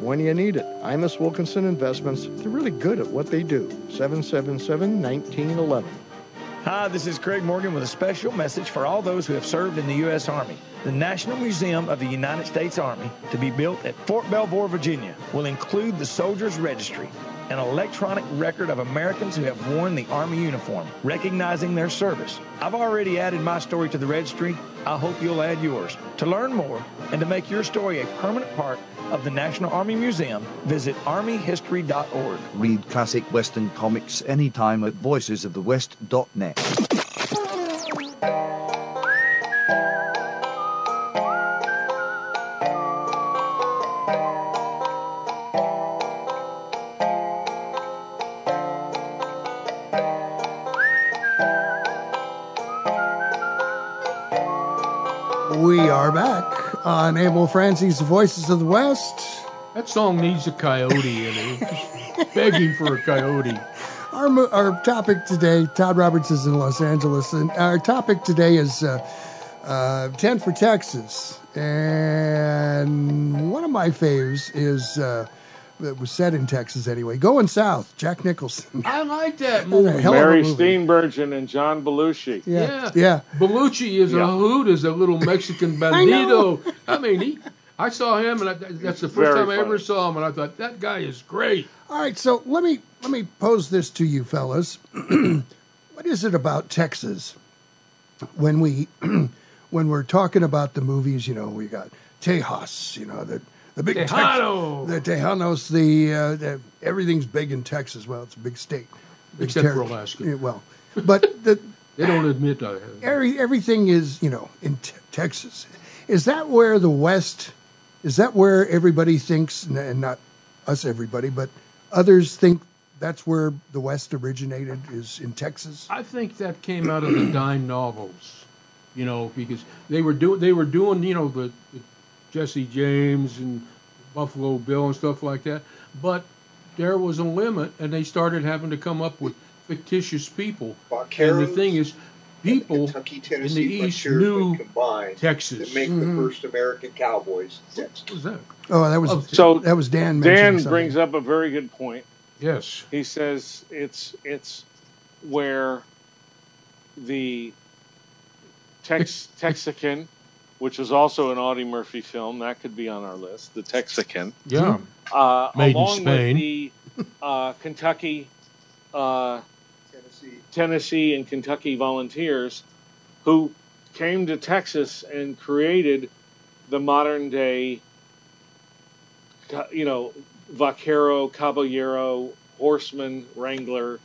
when you need it. Imus Wilkinson Investments, they're really good at what they do. 777-1911. Hi, this is Craig Morgan with a special message for all those who have served in the U.S. Army. The National Museum of the United States Army, to be built at Fort Belvoir, Virginia, will include the Soldiers Registry, an electronic record of Americans who have worn the Army uniform, recognizing their service. I've already added my story to the registry. I hope you'll add yours. To learn more and to make your story a permanent part of the National Army Museum, visit armyhistory.org. Read classic Western comics anytime at voicesofthewest.net. on Emil Franzi's Voices of the West. That song needs a coyote in it. *laughs* Begging for a coyote. Our, our topic today, Todd Roberts is in Los Angeles, and our topic today is uh, uh, 10 for Texas. And one of my faves is, uh, that was set in Texas anyway, Going South, Jack Nicholson. I like that *laughs* Hell of movie. a Mary movie. Steenburgen and John Belushi. Yeah. Yeah. Belushi is Yeah. a hoot as a little Mexican *laughs* I bandito. I, mean, he. I saw him, and I, that's the first Very time I ever saw him, and I thought that guy is great. All right, so let me let me pose this to you fellas. *clears throat* what is it about Texas when we *clears throat* when we're talking about the movies, you know, we got Tejas, you know, the the big Tex- the Tejanos, the, uh, the everything's big in Texas. Well, it's a big state, big Except for Alaska. Yeah, well, but the *laughs* They don't admit that. every, everything is, you know, in te- Texas. Is that where the West? Is that where everybody thinks, and not us, everybody, but others think that's where the West originated? Is in Texas? I think that came out of the *clears throat* dime novels, you know, because they were doing they were doing you know the, the Jesse James and Buffalo Bill and stuff like that, but there was a limit, and they started having to come up with fictitious people. And the thing is, people Kentucky, in the East frontiers knew combined Texas. to make Mhm. the first American cowboys Texas. What was that? Oh, that was So that was Dan. Dan something. brings up a very good point. Yes. He says it's it's where the Tex Texican, which is also an Audie Murphy film, that could be on our list. The Texican, Yeah. uh, Made in along Spain. with the uh, Kentucky, uh, Tennessee. Tennessee, and Kentucky volunteers, who came to Texas and created the modern day, you know, vaquero, caballero, horseman, wrangler,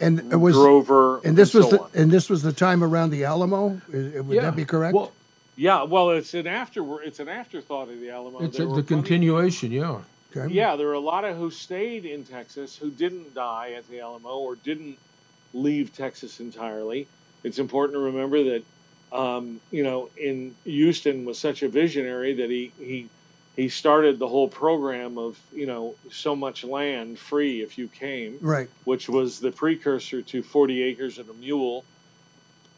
and it was drover, and this was so the on. and this was the time around the Alamo. Would Yeah. that be correct? Well, Yeah, well, it's an after it's an afterthought of the Alamo. it's a, the continuation. Yeah. okay. Yeah, there are a lot of who stayed in Texas who didn't die at the Alamo or didn't leave Texas entirely. It's important to remember that, um, you know, in Houston was such a visionary that he he he started the whole program of you know so much land free if you came, Right. which was the precursor to 40 acres and a mule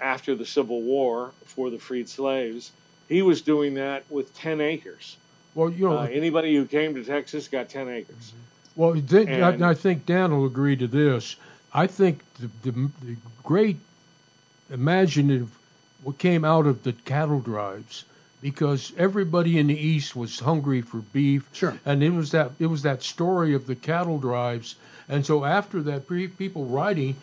after the Civil War for the freed slaves. He was doing that with 10 acres. Well, you know, Uh, anybody who came to Texas got 10 acres. Well, th- I, And- I think Dan will agree to this. I think the, the, the great imaginative what came out of the cattle drives because everybody in the east was hungry for beef Sure. and it was that it was that story of the cattle drives and so after that pre- people writing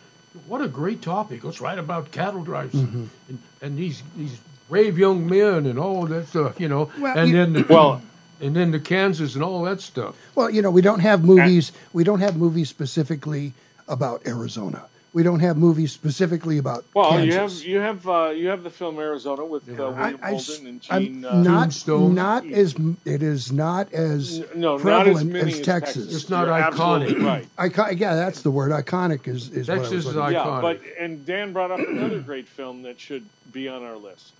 what a great topic let's write about cattle drives Mm-hmm. and, and these these brave young men and all that stuff you know Well, and you- then the, *clears throat* Well- *clears throat* and then the Kansas and all that stuff Well, you know, we don't have movies. We don't have movies specifically about Arizona. We don't have movies specifically about Well, Kansas. you have you have uh, you have the film Arizona with uh, William I, Holden and Gene. Uh, not Tombstone. not as it is not as n- no, not as prevalent many as as Texas. It's not You're iconic. right? Icon- yeah, that's the word. Iconic is is what I was Texas is iconic. Yeah, but and Dan brought up another great film that should be on our list,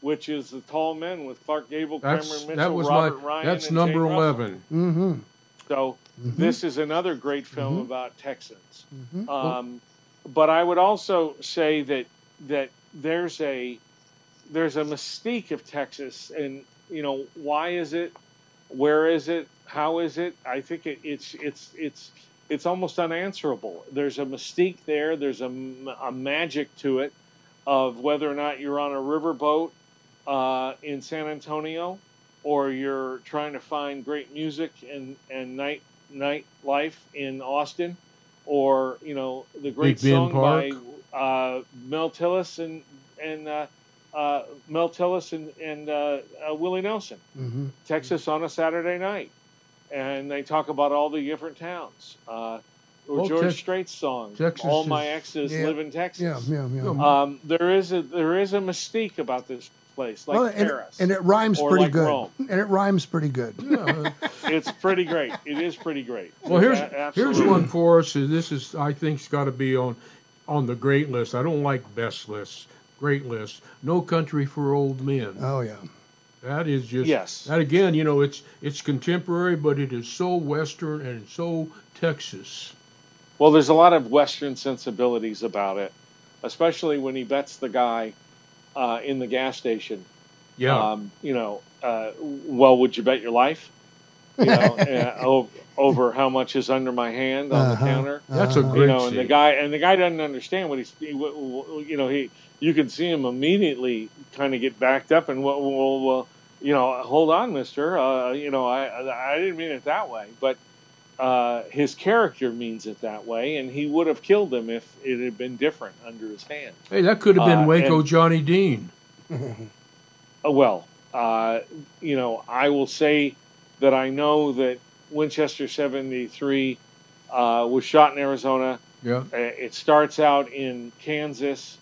which is The Tall Men with Clark Gable, That's Cameron Mitchell, that was Robert my Ryan, that's and number Jane Russell. eleven. Mm-hmm. So this is another great film Mhm. about Texans. Mhm. Um, but I would also say that that there's a there's a mystique of Texas, and you know why is it, where is it, how is it? I think it, it's it's it's it's almost unanswerable. There's a mystique there. There's a, a magic to it of whether or not you're on a riverboat uh, in San Antonio or you're trying to find great music and and night night life in Austin, or you know the great Big song by uh, Mel Tillis and and uh, uh, Mel Tillis and and uh, uh, Willie Nelson, Mm-hmm. Texas on a Saturday night, and they talk about all the different towns. Uh, or Well, George Tex- Strait's song, Texas "All is- My Exes Yeah. Live in Texas." Yeah, yeah, yeah. Um, there is a there is a mystique about this place, like well, and, Paris, and it rhymes or pretty like good. Rome. And it rhymes pretty good. Yeah. *laughs* it's pretty great. It is pretty great. well, here's A- here's one for us. This is I think's got to be on on the great list. I don't like best lists. Great list. No Country for Old Men. Oh yeah. That is just Yes. That again, you know, it's it's contemporary, but it is so Western and so Texas. Well, there's a lot of Western sensibilities about it, especially when he bets the guy uh, in the gas station. Yeah. Um, you know, uh, well, would you bet your life? You know, *laughs* uh, o- over how much is under my hand on Uh-huh. the counter. That's a great. you know, and the guy and the guy doesn't understand what he's. He, w- w- you know, he you can see him immediately kind of get backed up and well, well, well you know, hold on, Mister. Uh, you know, I I didn't mean it that way, but uh, his character means it that way, and he would have killed him if it had been different under his hand. Hey, that could have been Uh, Waco and- Johnny Dean. *laughs* Uh, well, uh, you know, I will say that I know that Winchester 73 uh, was shot in Arizona. Yeah. Uh, It starts out in Kansas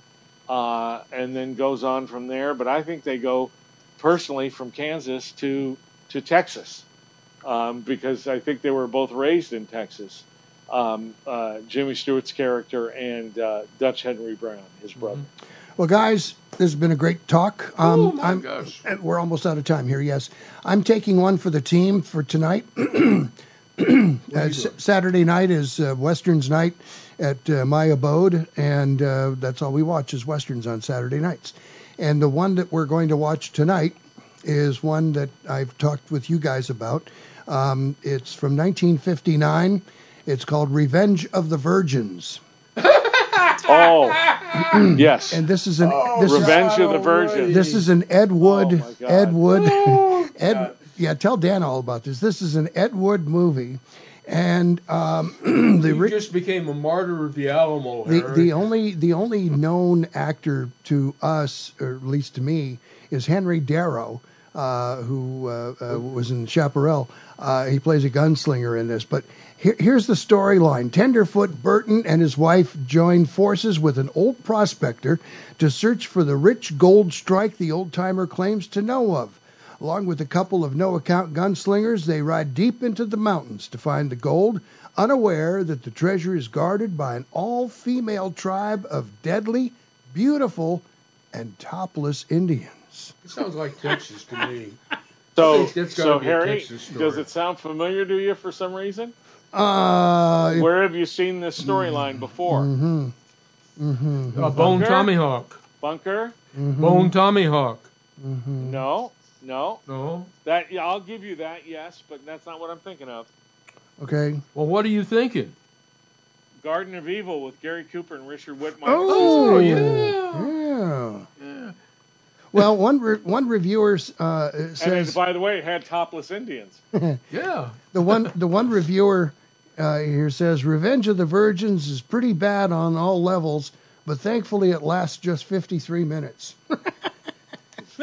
uh, and then goes on from there. But I think they go personally from Kansas to to Texas um, because I think they were both raised in Texas. Um, uh, Jimmy Stewart's character and uh, Dutch Henry Brown, his brother. Well, guys, this has been a great talk. Um, Oh, my I'm, gosh. and We're almost out of time here. Yes, I'm taking one for the team for tonight. *clears throat* uh, Saturday night is uh, Westerns night at uh, my abode, and uh, that's all we watch is Westerns on Saturday nights. And the one that we're going to watch tonight is one that I've talked with you guys about. Um, it's from 1959. It's called Revenge of the Virgins. *laughs* Oh, *clears throat* yes. And this is an Oh, this Revenge is, of the Virgin. This is an Ed Wood. Oh, my God. Ed Wood. *laughs* Ed. Yeah, tell Dan all about this. This is an Ed Wood movie, and um, *clears throat* the He just became a martyr of the Alamo. the, the only the only known actor to us, or at least to me, is Henry Darrow, who uh, uh, was in Chaparral. Uh, he plays a gunslinger in this. But here, here's the storyline: Tenderfoot Burton and his wife join forces with an old prospector to search for the rich gold strike the old timer claims to know of. Along with a couple of no account gunslingers, they ride deep into the mountains to find the gold, unaware that the treasure is guarded by an all female tribe of deadly, beautiful, and topless Indians. It sounds like Texas to me. *laughs* So, I think that's gotta so Harry, does it sound familiar to you for some reason? Uh, Where have you seen this storyline before? hmm hmm Uh, Bone Bunker? Tommyhawk. Bunker? Bone Tomahawk. hmm No, no. No. That yeah, I'll give you that. Yes, but that's not what I'm thinking of. Okay. Well, what are you thinking? Garden of Evil with Gary Cooper and Richard Widmark. Oh, yeah. yeah. Well, one re- one reviewer uh, And says it, by the way, it had topless Indians. *laughs* Yeah. the one the one reviewer uh, here says Revenge of the Virgins is pretty bad on all levels, but thankfully it lasts just 53 minutes. *laughs*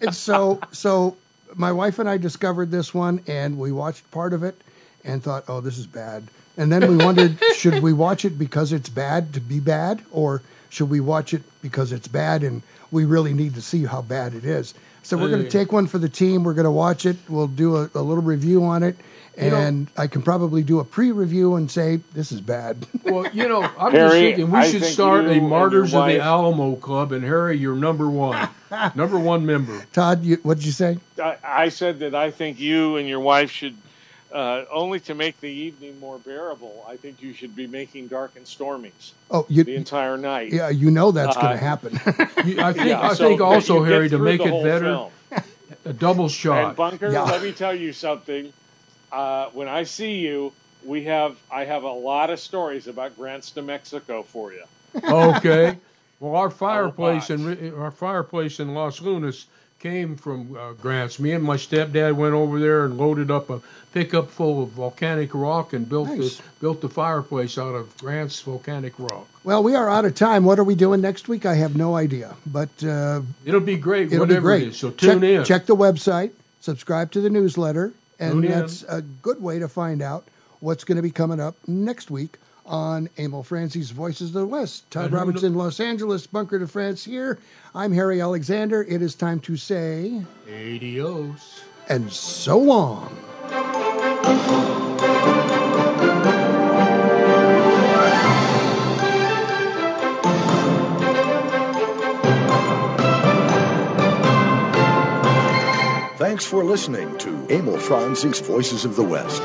and so so my wife and I discovered this one and we watched part of it and thought, "Oh, this is bad." And then we wondered, should we watch it because it's bad to be bad or should we watch it because it's bad and we really need to see how bad it is? So we're going to take one for the team. We're going to watch it. We'll do a, a little review on it, You know- and I can probably do a pre-review and say this is bad. *laughs* Well, you know, I'm just Harry, thinking we I should think start you a Martyrs of the Alamo Club, and Harry, you're number one, *laughs* number one member. Todd, you, what did you say? I, I said that I think you and your wife should, uh, only to make the evening more bearable, I think you should be making dark and stormies Oh, you, the entire night. yeah, you know that's going Uh, to happen. *laughs* You- I think, Yeah, I so think also, Harry, to make it better, film. a double shot. And. Bunker, Yeah. let me tell you something. Uh, when I see you, we have I have a lot of stories about Grants to Mexico for you. okay. Well, our *laughs* fireplace in our fireplace in Los Lunas came from uh, Grants. Me and my stepdad went over there and loaded up a pickup full of volcanic rock and built Nice. the built the fireplace out of Grants volcanic rock. well, we are out of time. What are we doing next week? I have no idea, but uh, It'll be great. it'll whatever be great. It is. So tune check, in. check the website, subscribe to the newsletter, and that's a good way to find out what's going to be coming up next week on Emil Franzi's Voices of the West. Todd And who Roberts kno- in Los Angeles, Bunker de France here. I'm Harry Alexander. It is time to say, Adios. and so long. Thanks for listening to Emil Franzi's Voices of the West.